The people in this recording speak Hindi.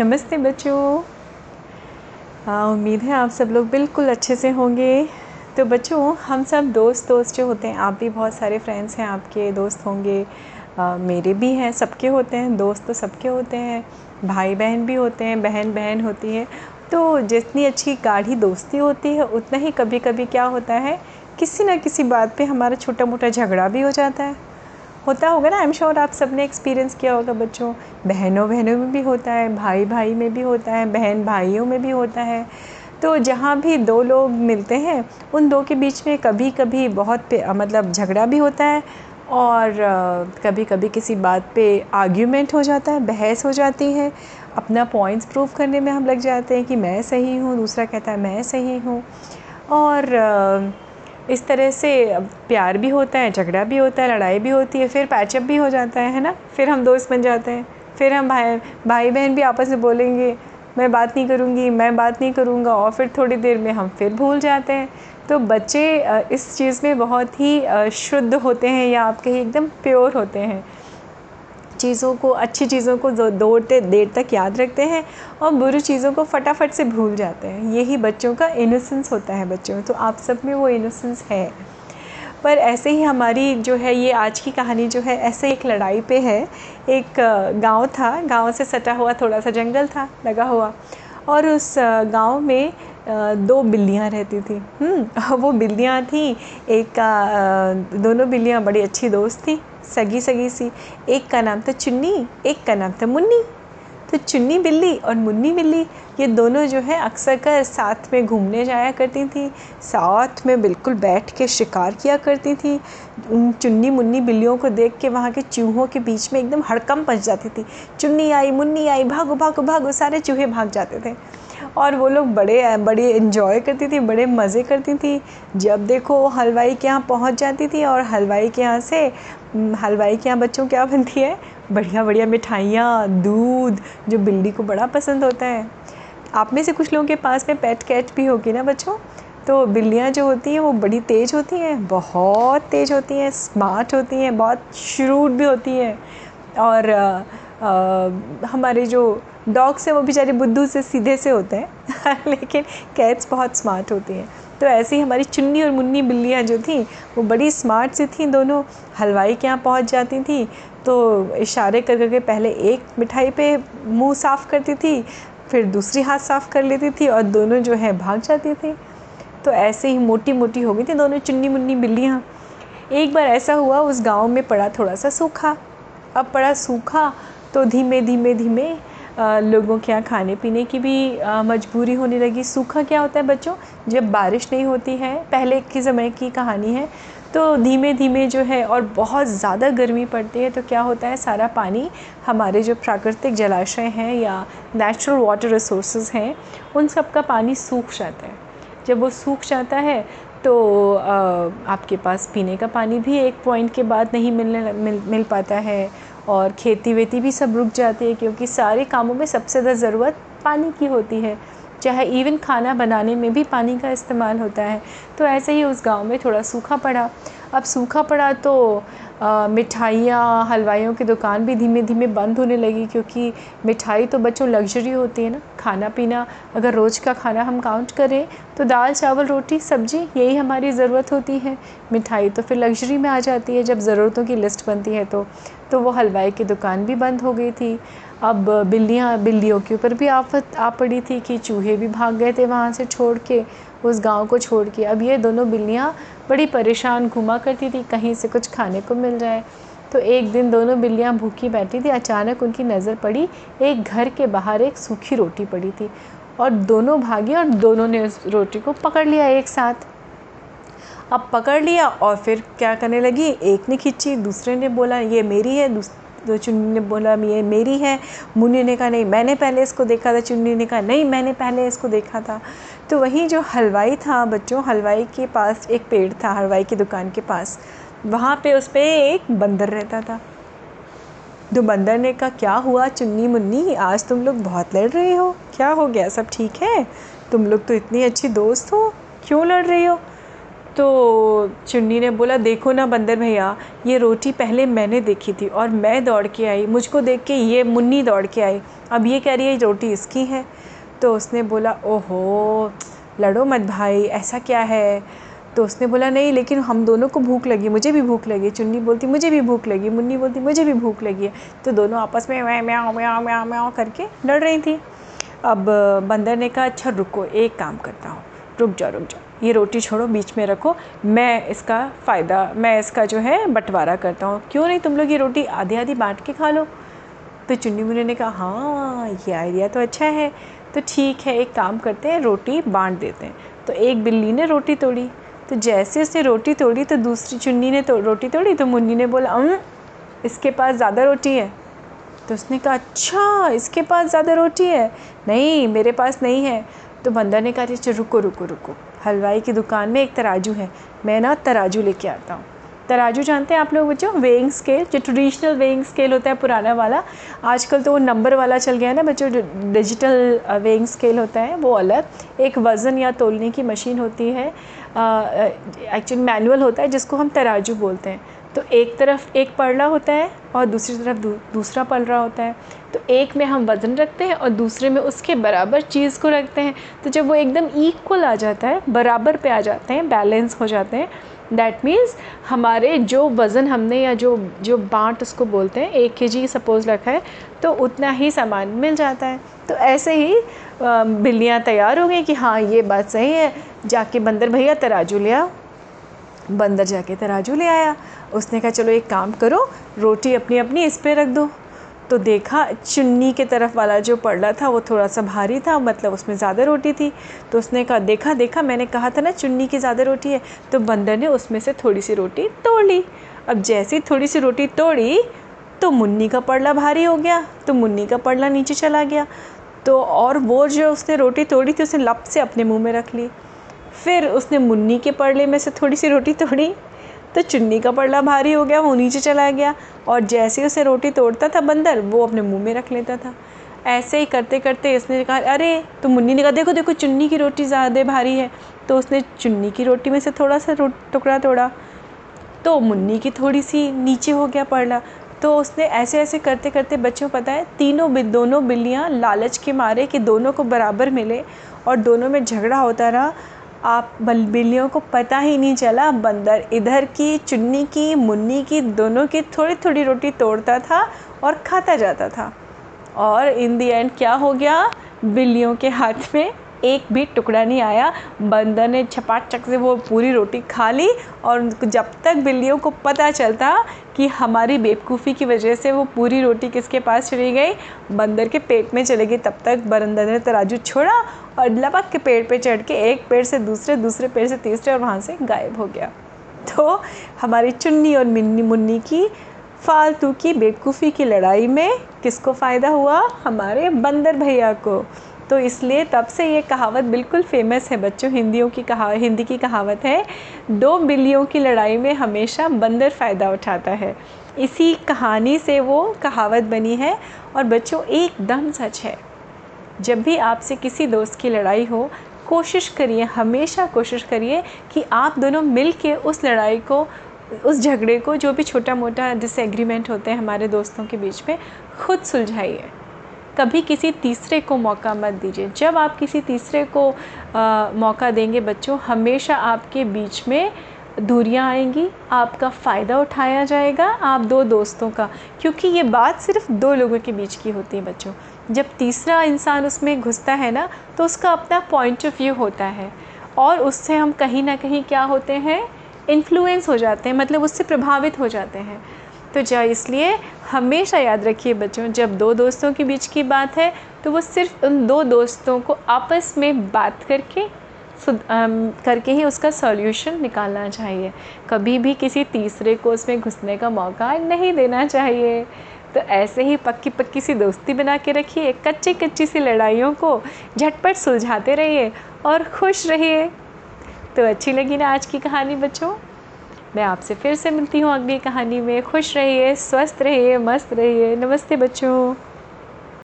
नमस्ते बच्चों। हाँ उम्मीद है आप सब लोग बिल्कुल अच्छे से होंगे। तो बच्चों हम सब दोस्त दोस्त जो होते हैं आप भी बहुत सारे फ्रेंड्स हैं आपके दोस्त होंगे। आ, मेरे भी हैं सबके होते हैं दोस्त तो सबके होते हैं भाई बहन भी होते हैं बहन बहन होती है। तो जितनी अच्छी गाढ़ी दोस्ती होती है उतना ही कभी कभी क्या होता है किसी ना किसी बात पे हमारा छोटा मोटा झगड़ा भी हो जाता है। होता होगा ना आई एम श्योर आप सबने एक्सपीरियंस किया होगा बच्चों। बहनों बहनों में भी होता है, भाई भाई में भी होता है, बहन भाइयों में भी होता है। तो जहाँ भी दो लोग मिलते हैं, उन दो के बीच में कभी कभी बहुत मतलब झगड़ा भी होता है और कभी कभी किसी बात पे आर्ग्यूमेंट हो जाता है, बहस हो जाती है। अपना पॉइंट्स प्रूव करने में हम लग जाते हैं कि मैं सही हूँ, दूसरा कहता है मैं सही हूँ। और इस तरह से प्यार भी होता है, झगड़ा भी होता है, लड़ाई भी होती है, फिर पैचअप भी हो जाता है है ना? फिर हम दोस्त बन जाते हैं, फिर हम भाई भाई बहन भी आपस में बोलेंगे, मैं बात नहीं करूँगी, मैं बात नहीं करूँगा, और फिर थोड़ी देर में हम फिर भूल जाते हैं। तो बच्चे इस चीज़ में बहुत ही शुद्ध होते हैं या आप कहीं एकदम प्योर होते हैं। चीज़ों को अच्छी चीज़ों को दौड़ते देर तक याद रखते हैं और बुरी चीज़ों को फटाफट से भूल जाते हैं। यही बच्चों का इनोसेंस होता है बच्चों। तो आप सब में वो इनोसेंस है। पर ऐसे ही हमारी जो है ये आज की कहानी जो है ऐसे एक लड़ाई पे है। एक गाँव था। गाँव से सटा हुआ थोड़ा सा जंगल था लगा हुआ। और उस गाँव में दो बिल्लियाँ रहती थी। हम्म, वो बिल्लियाँ थी। एक का दोनों बिल्लियाँ बड़ी अच्छी दोस्त थी। सगी सगी सी। एक का नाम था चुन्नी, एक का नाम था मुन्नी। तो चुन्नी बिल्ली और मुन्नी बिल्ली, ये दोनों जो है अक्सर कर साथ में घूमने जाया करती थी, साथ में बिल्कुल बैठ के शिकार किया करती थी। उन चुन्नी मुन्नी बिल्लियों को देख के वहाँ के चूहों के बीच में एकदम हड़कम पच जाती थी। चुन्नी आई, मुन्नी आई, भागो भागो भागो, सारे चूहे भाग जाते थे। और वो लोग बड़े बड़े इन्जॉय करती थी बड़े मज़े करती थी। जब देखो हलवाई के यहाँ पहुँच जाती थी और हलवाई के यहाँ से हलवाई के यहाँ बच्चों क्या बनती है? बढ़िया बढ़िया मिठाइयाँ दूध जो बिल्ली को बड़ा पसंद होता है। आप में से कुछ लोगों के पास में पेट कैट भी होगी ना बच्चों? तो बिल्लियाँ जो होती हैं वो बड़ी तेज़ होती हैं बहुत तेज़ होती हैं स्मार्ट होती हैं बहुत श्रूड भी होती हैं। और आ, आ, हमारे जो डॉग्स हैं, वो बेचारे बुद्धू से सीधे से होते हैं, लेकिन कैट्स बहुत स्मार्ट होती हैं। तो ऐसी हमारी चुन्नी और मुन्नी बिल्लियाँ जो थी, वो बड़ी स्मार्ट सी थी, दोनों हलवाई के यहाँ पहुँच जाती थी। तो इशारे कर करके पहले एक मिठाई पे मुँह साफ़ करती थी, फिर दूसरी हाथ साफ़ कर लेती थी और दोनों जो है भाग जाती थी। तो ऐसे ही मोटी मोटी हो गई थी दोनों चुन्नी मुन्नी बिल्लियाँ। एक बार ऐसा हुआ, उस गाँव में पड़ा थोड़ा सा सूखा। अब पड़ा सूखा तो धीमे धीमे धीमे लोगों के यहाँ खाने पीने की भी मजबूरी होने लगी। सूखा क्या होता है बच्चों? जब बारिश नहीं होती है, पहले के समय की कहानी है तो धीमे धीमे जो है और बहुत ज़्यादा गर्मी पड़ती है तो क्या होता है? सारा पानी हमारे जो प्राकृतिक जलाशय हैं या नेचुरल वाटर रिसोर्स हैं, उन सब का पानी सूख जाता है। जब वो सूख जाता है तो आपके पास पीने का पानी भी एक पॉइंट के बाद नहीं मिलने मिल मिल पाता है। और खेती वेती भी सब रुक जाती है क्योंकि सारे कामों में सबसे ज़्यादा ज़रूरत पानी की होती है। चाहे इवन खाना बनाने में भी पानी का इस्तेमाल होता है। तो ऐसे ही उस गाँव में थोड़ा सूखा पड़ा। अब सूखा पड़ा तो मिठाइयाँ, हलवाइयों की दुकान भी धीमे धीमे बंद होने लगी क्योंकि मिठाई तो बच्चों लग्जरी होती है ना। खाना पीना अगर रोज़ का खाना हम काउंट करें तो दाल, चावल, रोटी, सब्ज़ी, यही हमारी ज़रूरत होती है। मिठाई तो फिर लग्जरी में आ जाती है जब ज़रूरतों की लिस्ट बनती है तो। तो वो हलवाई की दुकान भी बंद हो गई थी। अब बिल्लियाँ, बिल्लियों के ऊपर भी आफत आ पड़ी थी कि चूहे भी भाग गए थे वहाँ से छोड़ के। उस गाँव को छोड़ के। अब ये दोनों बिल्लियाँ बड़ी परेशान, घुमा करती थी, कहीं से कुछ खाने को मिल जाए। तो एक दिन दोनों बिल्लियाँ भूखी बैठी थी, अचानक उनकी नज़र पड़ी, एक घर के बाहर एक सूखी रोटी पड़ी थी। और दोनों भागी और दोनों ने उस रोटी को पकड़ लिया एक साथ। अब पकड़ लिया और फिर क्या करने लगी? एक ने खींची, दूसरे ने बोला, ये मेरी है। तो चुन्नी ने बोला, ये मेरी है। मुन्नी ने कहा, नहीं, मैंने पहले इसको देखा था। चुन्नी ने कहा, नहीं, मैंने पहले इसको देखा था। तो वहीं जो हलवाई था, बच्चों, हलवाई के पास एक पेड़ था, हलवाई की दुकान के पास। वहाँ पे उस पर एक बंदर रहता था। तो बंदर ने कहा, क्या हुआ, चुन्नी मुन्नी? आज तुम लोग बहुत लड़ रहे हो। क्या हो गया? सब ठीक है? तुम लोग तो इतनी अच्छी दोस्त हो। क्यों लड़ रही हो? तो चुन्नी ने बोला, देखो ना बंदर भैया, ये रोटी पहले मैंने देखी थी और मैं दौड़ के आई। मुझको देख के ये मुन्नी दौड़ के आई। अब ये कह रही है रोटी इसकी है। तो उसने बोला, ओहो, लड़ो मत भाई, ऐसा क्या है? तो उसने बोला, नहीं, लेकिन हम दोनों को भूख लगी, मुझे भी भूख लगी। चुन्नी बोलती, मुझे भी भूख लगी। मुन्नी बोलती, मुझे भी भूख लगी है। तो दोनों आपस में म्याँ म्याँ म्याँ म्याँ म्याँ करके लड़ रही थी। अब बंदर ने कहा अच्छा रुको, एक काम करता हूँ, रुक जाओ रुक जाओ, ये रोटी छोड़ो, बीच में रखो, मैं इसका फ़ायदा, मैं इसका जो है बंटवारा करता हूँ। क्यों नहीं तुम लोग ये रोटी आधी आधी बांट के खा लो? तो चुन्नी मुन्नी ने कहा हाँ ये आइडिया तो अच्छा है। तो ठीक है, एक काम करते हैं, रोटी बांट देते हैं। तो एक बिल्ली ने रोटी तोड़ी तो जैसे उसने रोटी तोड़ी तो दूसरी चुन्नी ने तो रोटी तोड़ी तो मुन्नी ने बोला अम इसके पास ज़्यादा रोटी है। तो उसने कहा अच्छा इसके पास ज़्यादा रोटी है? नहीं, मेरे पास नहीं है। तो बंदर ने कहा अच्छा रुको रुको रुको, हलवाई की दुकान में एक तराजू है, मैं ना तराजू लेके आता हूँ। तराजू जानते हैं आप लोग बच्चों वेइंग स्केल जो ट्रेडिशनल वेइंग स्केल होता है पुराना वाला आजकल तो वो नंबर वाला चल गया है ना बच्चों डिजिटल वेइंग स्केल होता है वो अलग। एक वज़न या तोलने की मशीन होती है एक्चुअली मैनुअल होता है जिसको हम तराजू बोलते हैं। तो एक तरफ़ एक पलड़ा होता है और दूसरी तरफ़ दू, दूसरा पलड़ा होता है। तो एक में हम वज़न रखते हैं और दूसरे में उसके बराबर चीज़ को रखते हैं। तो जब वो एकदम इक्वल आ जाता है बराबर पे आ जाते हैं बैलेंस हो जाते हैं दैट मीन्स हमारे जो वज़न हमने या जो जो बाँट उसको बोलते हैं, एक के जी सपोज़ रखा है तो उतना ही सामान मिल जाता है। तो ऐसे ही बिल्लियाँ तैयार हो गई कि हाँ ये बात सही है। जाके बंदर भैया तराजू ले आओ। बंदर जाके तराजू ले आया। उसने कहा, चलो एक काम करो, रोटी अपनी अपनी इस पर रख दो। तो देखा, चुन्नी के तरफ़ वाला जो पड़ा था, वो थोड़ा सा भारी था मतलब उसमें ज़्यादा रोटी थी। तो उसने कहा, देखा देखा, मैंने कहा था ना, चुन्नी की ज़्यादा रोटी है। तो बंदर ने उसमें से थोड़ी सी रोटी तोड़। ली अब जैसी थोड़ी सी रोटी तोड़ी तो मुन्नी का पड़ला भारी हो गया तो मुन्नी का पड़ला नीचे चला गया। तो और वो जो उसने रोटी तोड़ी थी उसने लप से अपने मुँह में रख ली। फिर उसने मुन्नी के पड़ले में से थोड़ी सी रोटी तोड़ी तो चुन्नी का पड़ला भारी हो गया, वो नीचे चला गया और जैसे ही उसे रोटी तोड़ता था बंदर, वो अपने मुँह में रख लेता था। ऐसे ही करते करते इसने कहा, अरे तो मुन्नी ने कहा, देखो देखो, चुन्नी की रोटी ज़्यादा भारी है। तो उसने चुन्नी की रोटी में से थोड़ा सा टुकड़ा तोड़ा। तो मुन्नी की थोड़ी सी नीचे हो गया पड़ला तो उसने ऐसे ऐसे करते करते बच्चों, पता है, तीनों दोनों बिल्लियाँ लालच के मारे कि दोनों को बराबर मिले और दोनों में झगड़ा होता रहा। आप बिल्लियों को पता ही नहीं चला, बंदर इधर की, चुन्नी की, मुन्नी की, दोनों की थोड़ी थोड़ी रोटी तोड़ता था और खाता जाता था। और इन दी एंड क्या हो गया? बिल्लियों के हाथ में एक भी टुकड़ा नहीं आया। बंदर ने छपाट चक से वो पूरी रोटी खा ली और जब तक बिल्लियों को पता चलता कि हमारी बेवकूफ़ी की वजह से वो पूरी रोटी किसके पास चली गई, बंदर के पेट में चली गई, तब तक बंदर ने तराजू छोड़ा और लपक के पेड़ पे चढ़ के एक पेड़ से दूसरे दूसरे पेड़ से तीसरे और वहाँ से गायब हो गया। तो हमारी चुन्नी और मिन्नी मुन्नी की, फालतू की, बेवकूफ़ी की लड़ाई में किसको फ़ायदा हुआ? हमारे बंदर भैया को। तो इसलिए तब से ये कहावत बिल्कुल फ़ेमस है बच्चों। हिंदियों की कहा, हिंदी की कहावत है, दो बिल्लियों की लड़ाई में हमेशा बंदर फ़ायदा उठाता है। इसी कहानी से वो कहावत बनी है और बच्चों, एकदम सच है। जब भी आपसे किसी दोस्त की लड़ाई हो कोशिश करिए हमेशा कोशिश करिए कि आप दोनों मिल के उस लड़ाई को उस झगड़े को जो भी छोटा मोटा डिसएग्रीमेंट होते हैं हमारे दोस्तों के बीच में खुद सुलझाइए। कभी किसी तीसरे को मौका मत दीजिए। जब आप किसी तीसरे को आ, मौका देंगे बच्चों हमेशा आपके बीच में दूरियाँ आएँगी आपका फ़ायदा उठाया जाएगा आप दो दोस्तों का क्योंकि ये बात सिर्फ़ दो लोगों के बीच की होती है बच्चों। जब तीसरा इंसान उसमें घुसता है ना तो उसका अपना पॉइंट ऑफ़ व्यू होता है। और उससे हम कहीं ना कहीं क्या होते हैं? इन्फ्लुएंस हो जाते हैं मतलब उससे प्रभावित हो जाते हैं। तो जा, इसलिए हमेशा याद रखिए बच्चों, जब दो दोस्तों के बीच की बात है तो वो सिर्फ़ उन दो दोस्तों को आपस में बात करके करके ही उसका सॉल्यूशन निकालना चाहिए। कभी भी किसी तीसरे को उसमें घुसने का मौका नहीं देना चाहिए। तो ऐसे ही पक्की पक्की सी दोस्ती बना के रखिए कच्ची कच्ची सी लड़ाइयों को झटपट सुलझाते रहिए और खुश रहिए। तो अच्छी लगी ना आज की कहानी बच्चों? मैं आपसे फिर से मिलती हूँ अगली कहानी में। खुश रहिए, स्वस्थ रहिए, मस्त रहिए। नमस्ते बच्चों।